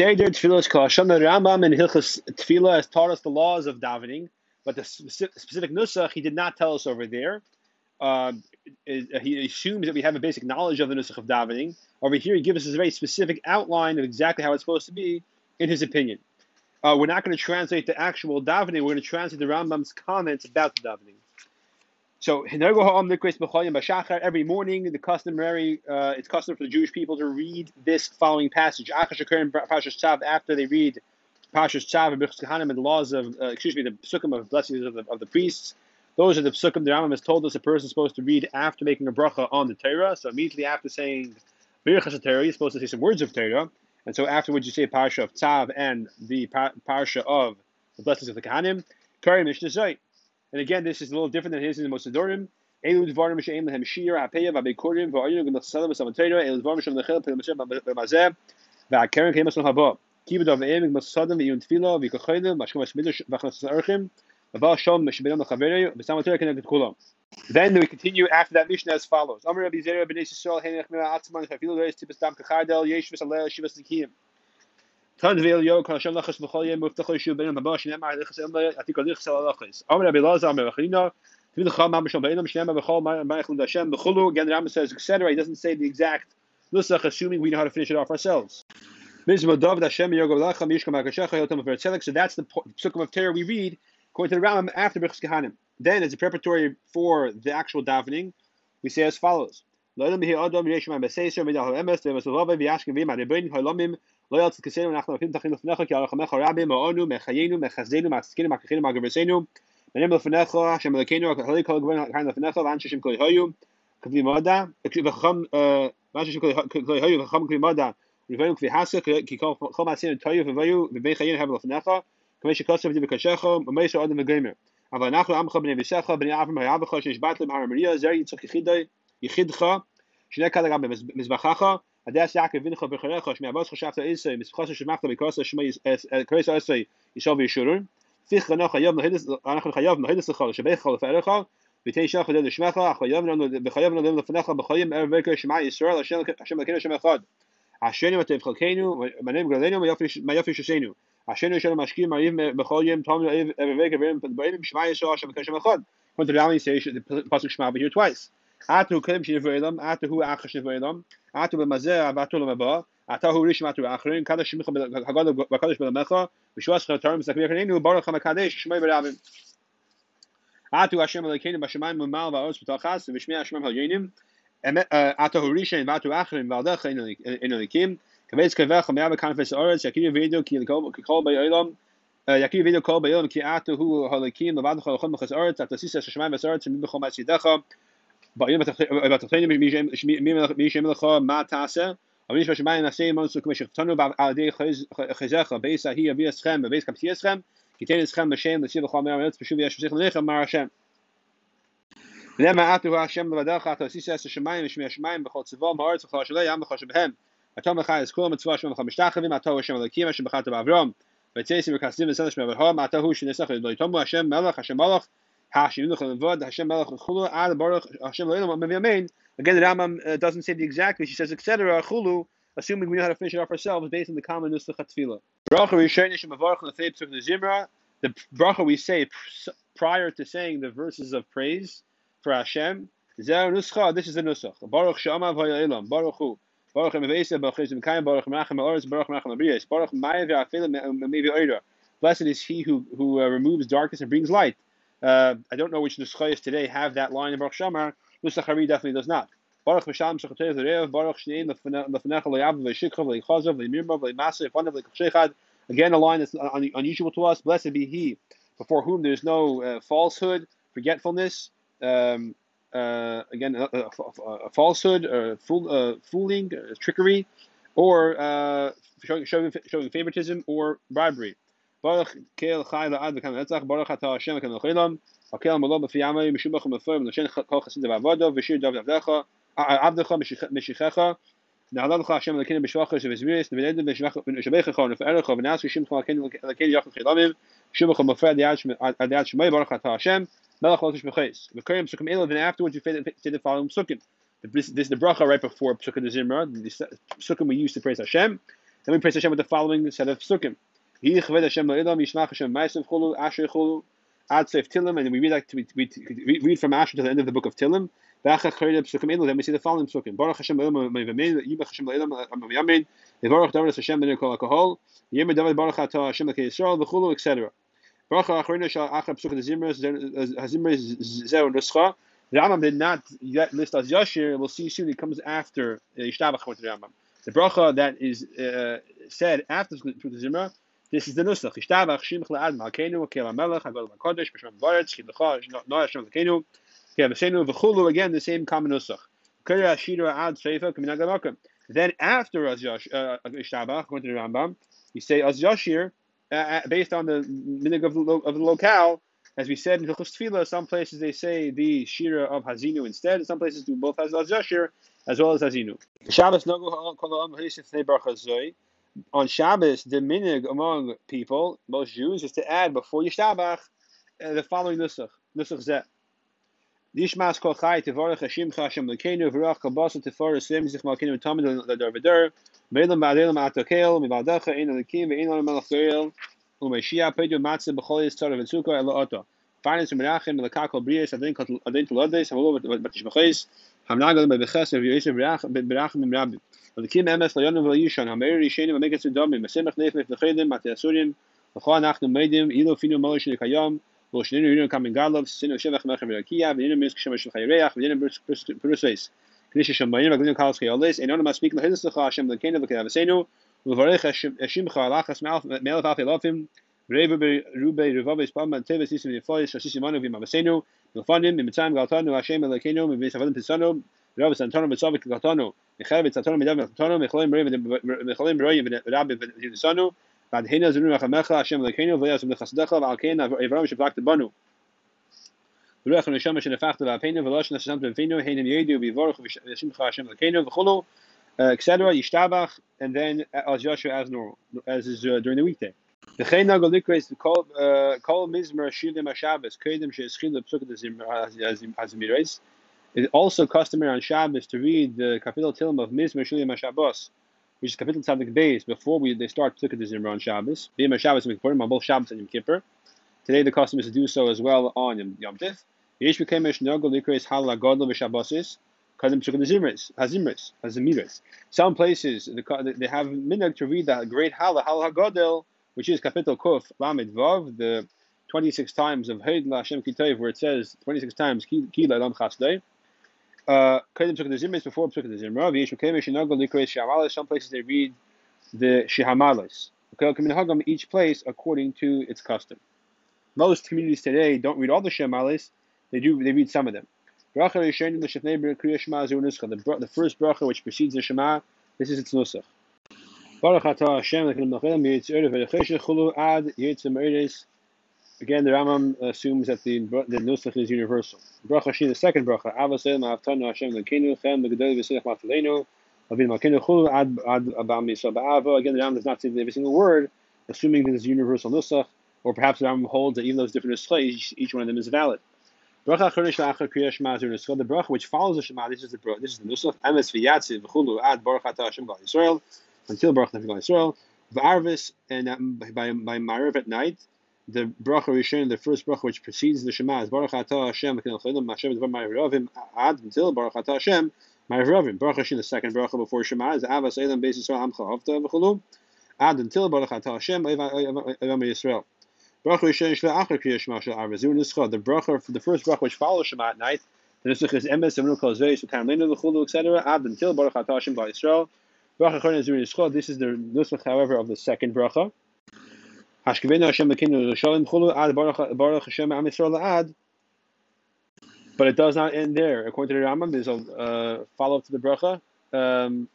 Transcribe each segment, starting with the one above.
Seder Tefillah Kasham. The Rambam in Hilchas Tefillah has taught us the laws of davening, but the specific nusach he did not tell us over there. Uh, he assumes that we have a basic knowledge of the nusach of davening. Over here, he gives us a very specific outline of exactly how it's supposed to be, in his opinion. Uh, we're not going to translate the actual davening. We're going to translate the Rambam's comments about the davening. So every morning, the customary uh, it's custom for the Jewish people to read this following passage. After they read Pashas Tzav and the laws of uh, excuse me the psukim of blessings of the, of the priests. Those are the psukim the Rambam has told us a person is supposed to read after making a bracha on the Torah. So immediately after saying Birchas Torah, you're supposed to say some words of Torah, and so afterwards you say Parsha of Tzav and the Parsha of the blessings of the Kahanim. Kari Mishnah and again, this is a little different than his in the Mosadorim. Then we continue after that Mishnah as follows. Tan veil yo kan shem lachas b'chol yem muftach yishu benim haba shnem ar lechas em atik al lechas al lachas. Amr Rabbi d'Hashem b'chulu. Again, the Rambam says etc. He doesn't say the exact nusach, assuming we know how to finish it off ourselves. So that's the psukim of Torah we read according to the Rambam after Birchas Kehanim. Then, as a preparatory for the actual davening, we say as follows לא ירצה כסנו אנחנו מפים תכין לפניך כי הרחמך רבי מעונו מחיינו מחזינו מעסקינו מעככינו מעגברסנו מנים לפניך השם אלוקינו הכללי כל גבוהים כאן לפניך ואנשי שם כלי היו כבלי מודה וחכם ואנשי שם כלי היו וחכם כלי מודה ולבנו כבי הסה כי כל מעשינו תויו ובאיו ובין חיינו הבל לפניך כמי שכוסף די בקשך ומי שעודם וגמר אבל אנחנו עמך בני ביסך בני אברהם היאבך שנשבעת להם הר מריה זר יצחק יחידך שני כלל גם במזבחך Adas Yaakov Vincha Becharecha Shmi Avos Chashafta Isay Mispchasa Shemachta Because Shmi Kresa Isay Yishal V'Yishurun Fich Chanach Hayav Nahidus Anach Hayav Nahidus Lechal Shebecha Leferecha V'tei Shach Hayav Shmecha Achayav Bechayav Nahidus Lefnecha B'chayim Erev Veka Shema Yisrael Hashem Lekenu Hashem Echad. Ashenu Matev Chalkenu Manem Galenu Mayafi Shosenu Ashenu Shem Mashkim Mariv B'chayim Tom Erev Veka B'ayim Shema Yisrael Hashem Lekenu Hashem Echad. When the Rami says the pasuk Shema here twice Atu Kelim Shivaylam, Atu Hu Ach Shivaylam, Atu Bemazeh, Avatu Lamabah, Atahu Rishim Atu Achrin, Kadosh Shemicha Hagad Vakadosh Belamecha, Vishuas Chatarim Zakmir Hanenu, Baruch HaMakadesh, Shmei beravim. Atu Hashem Elokeinu Bashemayim Mumal Va'oz B'tachas, Vishmei Hashem Halyenim, Atu Hu Rishim Vatu Achrin, Valdecha Kavez Kavetz Kavech, Me'ava Kanfes Oretz, Yakiru Vedu, Ki Kol Ba'ilam, Yakiru Vedu Kol Ba'ilam, Ki Atu Hu Halikim, Levadu Chalachom B'chaz Oretz, Atasisa Shemaim B'chaz Oretz, Mibichom Atzidecha, ומי בכל מעשידך, מי שמלך מה תעשה אבל יש בשמיים נעשה עמנו כמו שכתנו על ידי חזך בייס ההיא אביא אסכם ובייס כפתי אסכם כי תן אסכם בשם לציב לכל מאה ארץ פשוט יש שצריך ללכם אמר השם ולמה עטו השם לבדך אתה עשית עשר שמיים ושמי השמיים בכל צבאו מארץ וכל אשר לא ים וכל שבהם אתה לך אז כל המצווה שמם לך משתחווים אתה הוא השם אלוקים אשר בחרת באברום וצייסים וכסדים וסדר שמי אברהם אתה הוא שנסח לא יתומו השם מלך השם מלך Again, the Rambam uh, doesn't say the exact, she says etc. Chulu, assuming we know how to finish it off ourselves, based on the common Nusach Tefillah. The bracha we say prior to saying the verses of praise for Hashem. This is the Nusach. Baruch Shama V'Hayelam. Baruch Hu. Baruch Mevesa Baruch Chizim Kayim Baruch Menachem Oretz Baruch Menachem Abriyas Baruch Ma'av Ya'afilim Mevi Oira. Blessed is he who who uh, removes darkness and brings light. Uh, I don't know which nuschayos today have that line in Baruch Shamar. Nusach Hari definitely does not. Baruch Misham Shachatei Zerev Baruch. Again, a line that's unusual to us. Blessed be He before whom there is no uh, falsehood, forgetfulness. Um, uh, again, a, falsehood, or fool, uh, fooling, uh, trickery, or showing, showing, showing favoritism or bribery. Baruch Kel Chai La'ad V'Kan Netzach, Baruch Ata Hashem V'Kan L'Chilam, Akel Malo B'Fi Yamay, Mishum B'Chum V'Noshen Kol Chassid V'Avodo, V'Shir Dav Davdecha, Avdecha Mishichecha, נעלה לך השם אלוקינו בשבחך שבזמירס, נבנדם ושבחך ונפארך ונעש ושם לך אלוקינו יחד חילומים, שוב לך מופיע על יד שמי, ברוך אתה השם, מלך לא תשבחס. וקוראים פסוקים אלו, and afterwards you say the following psukim. This, this is the bracha right before psukim. de Zimra, the psukim we use to praise Hashem. Then we praise Hashem with the following set of psukim. And we read that we, we, read from Asher to the end of the book of Tilim. Then we see the following. Baruch Hashem Hashem Hashem Baruch Hashem etc. Baruch Acharina Shal Achar Psukim Hazimras, Hazimras Zeu Nuscha, the Rambam did not yet list Az Yashir. We'll see soon. It comes after Yishtabach according to the Rambam. The bracha that is uh, said after the Zimra, this is the Nusach. Yishtabach Shimch La'ad Malkeinu, Kel HaMelech, Hagol HaKodesh, B'Shem Varetz, Kid L'cha, No Hashem L'keinu, Kel HaMesenu, V'chulu, again, the same common Nusach. Seifa. Then after Az Yash, uh, Yishtabach, according to the Rambam, you say Az Yashir, uh, uh, based on the minig of of the locale, as we said in Hilchus Tefillah, some places they say the Shira of Hazinu instead, some places do both Az Yashir as well as Hazinu. Shabbos On Shabbos, the minig among people, most Jews, is to add before Yishtabach uh, the following nusach, nusach zeh. Dishmas kol chai tevorach Hashem chashem lekenu v'rach kabasa tefor sim zich malkenu tamid l'dar v'dar me'elam ba'adelam atokel mi'ba'dacha ein alekim ve'ein alam melech Umeshia pedu matzah b'chol yitzar v'tzukah elo oto. Finance merachim lekakol brias adin adin tolodes hamolo b'tishmachis of imrabim. Lekim emes layonim v'layishon hamer rishenim v'megetz v'domim mesemach ilo finu molish nekayom v'shnenu yinu kamin mechem v'rakia v'yinu misk shem Rube Revave Spam and Teves Isim Nifoy Shashisimanu Vimavasenu Milfanim Mimitzam Galtanu Hashem Elekenu Rabbi etc. Yishtabach, and then Az Yashir as normal, as is uh, during the weekday. The Chayna Golikra is call call Mizmer Shilim Sheeschil Psukat Hazimirais. It's also customary on Shabbos to read the Kapitel Tilim of Mizmer Shilim Hashabbos, which is Kapitel Tzadik Beis before we they start Psukat Zimra on Shabbos. Being Shabbos and Kippurim on both Shabbos and Yom Kippur. Today the custom is to do so as well on Yom Tif. Yesh Bekemesh Nogol Likra is Hala Godel V'Shabbosis. Some places they have minhag to read the great Hala Hala Hagodel, which is Kapitel Kuf Lamed Vav, the 26 times of Heid La Hashem Kitayv, where it says 26 times Ki Lam Chasdei. Uh, Kedem Psukkah Zimris before Psukkah Zimra. V'yesh Mekemesh Shinagol Likres Shamalis. Some places they read the Shihamalis. Each place according to its custom. Most communities today don't read all the Shemalis. They do. They read some of them. Nuscha. The first bracha which precedes the Shema, this is its nusach. Baruch atah Hashem l'kelim nachem yitzur v'lecheshe chulu ad yitzim eres. Again, the Rambam assumes that the the nusach is universal. Bracha Shin, the second bracha, Avasel ma'avtanu Hashem l'keinu chem l'gedol v'silach matalenu. Avin malkeinu chulu ad ad abam ba'avo. Again, the Rambam does not say every single word, assuming that it's universal nusach, or perhaps the Rambam holds that even though it's different nuschas, each one of them is valid. Bracha chorish la'achar kriya shema zu nuscha. The bracha which follows the shema. This is the bracha. This is the nusach. Emes v'yatziv v'chulu ad baruch atah Hashem gal Yisrael until baruch atah gal Yisrael. V'arvis and um, by by Ma'ariv at night. The bracha rishon, the first bracha which precedes the shema, is baruch atah Hashem v'kel chedim Hashem v'var Ma'aravim ad until baruch atah Hashem Ma'aravim. Baruch Hashem, the second bracha before shema is avas elam beis Yisrael amcha avta v'chulu ad until baruch atah Hashem v'var Yisrael. Bracha Rishon Shva Achar Kriya Shema Shel Arva Zur Nuscha. The bracha, the first bracha which follows Shema at night. The Nusach is Emes Emnu Kol Zei Sutam Lenu L'Chulu etc. Ad until Baruch Atah Hashem Ba Yisrael. Bracha Chorna Zur Nuscha. This is the Nusach, however, of the second bracha. Hashem Chulu Ad Baruch Hashem Am Yisrael Ad. But it does not end there. According to the Rambam, there's a uh, follow up to the bracha. Um,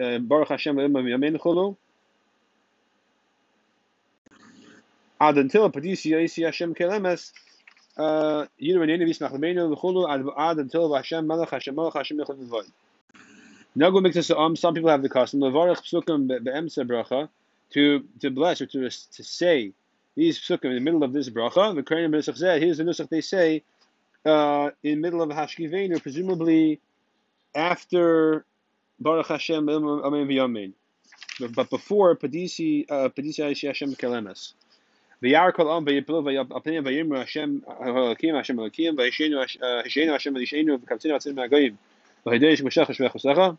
uh, Baruch Hashem Imam Yamin Chulu. ad until Padisi Yaisi Hashem Kelemes, uh, Yidu and Yenavis Nachlamenu, V'chulu, ad until Hashem Hashem Hashem. Nagu makes um, some people have the custom, Levarach Psukim Be'emse Bracha, to, to bless or to, to say these psukim in the middle of this bracha. The Kohen Nusach said, here's the Nusach they say, uh, in the middle of Hashkivenu, presumably after Baruch Hashem Amen V'Yamin. but before Padisi uh, Padisi Hashem Kelemes. V'yar kol am v'yipilu v'yapnim v'yimru Hashem halakim Hashem halakim v'yishenu Hashem Hashem v'yishenu v'kamtzinu atzinu ma'agayim v'hidei shmashach shmech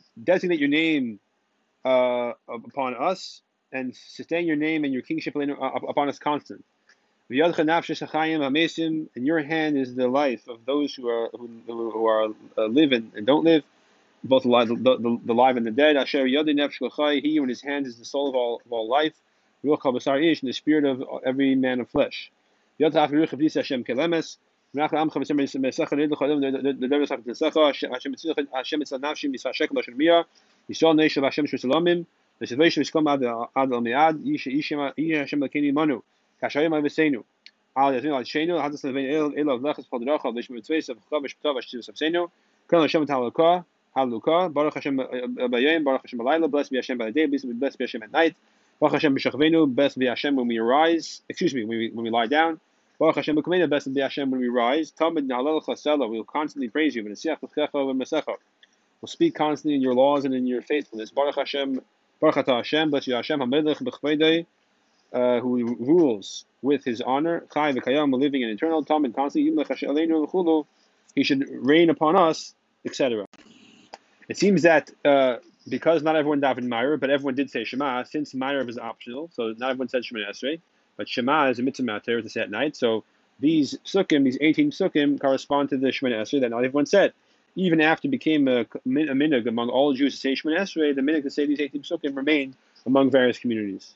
designate your name uh, upon us and sustain your name and your kingship upon us constant. In your hand is the life of those who are who, are uh, living and don't live both alive, the, the, the live and the dead. Asher He in his hand is the soul of all of all life. Ruach and the spirit of every man of flesh. Excuse me, when we, when we lie down. Baruch Hashem B'Kamena, blessed be Hashem when we rise. Tamid Na'alel Chasela, we will constantly praise you. We'll speak constantly in your laws and in your faithfulness. Baruch Hashem, Baruch Ata Hashem, blessed be Hashem HaMelech B'Chvedei, uh, who rules with his honor. Chai V'Kayam, living and eternal. Tamid constantly, Yimlech Hashem Aleinu V'Chulu, he should reign upon us, etc. It seems that uh, because not everyone davened Meir, but everyone did say Shema, since Meir is optional, so not everyone said Shema Esrei, but Shema is a mitzvah matter to say at night. So these psukim, these 18 psukim, correspond to the Shema Esrei that not everyone said. Even after it became a, a minig among all Jews to say Shema Esrei, the minig to say these 18 psukim remained among various communities.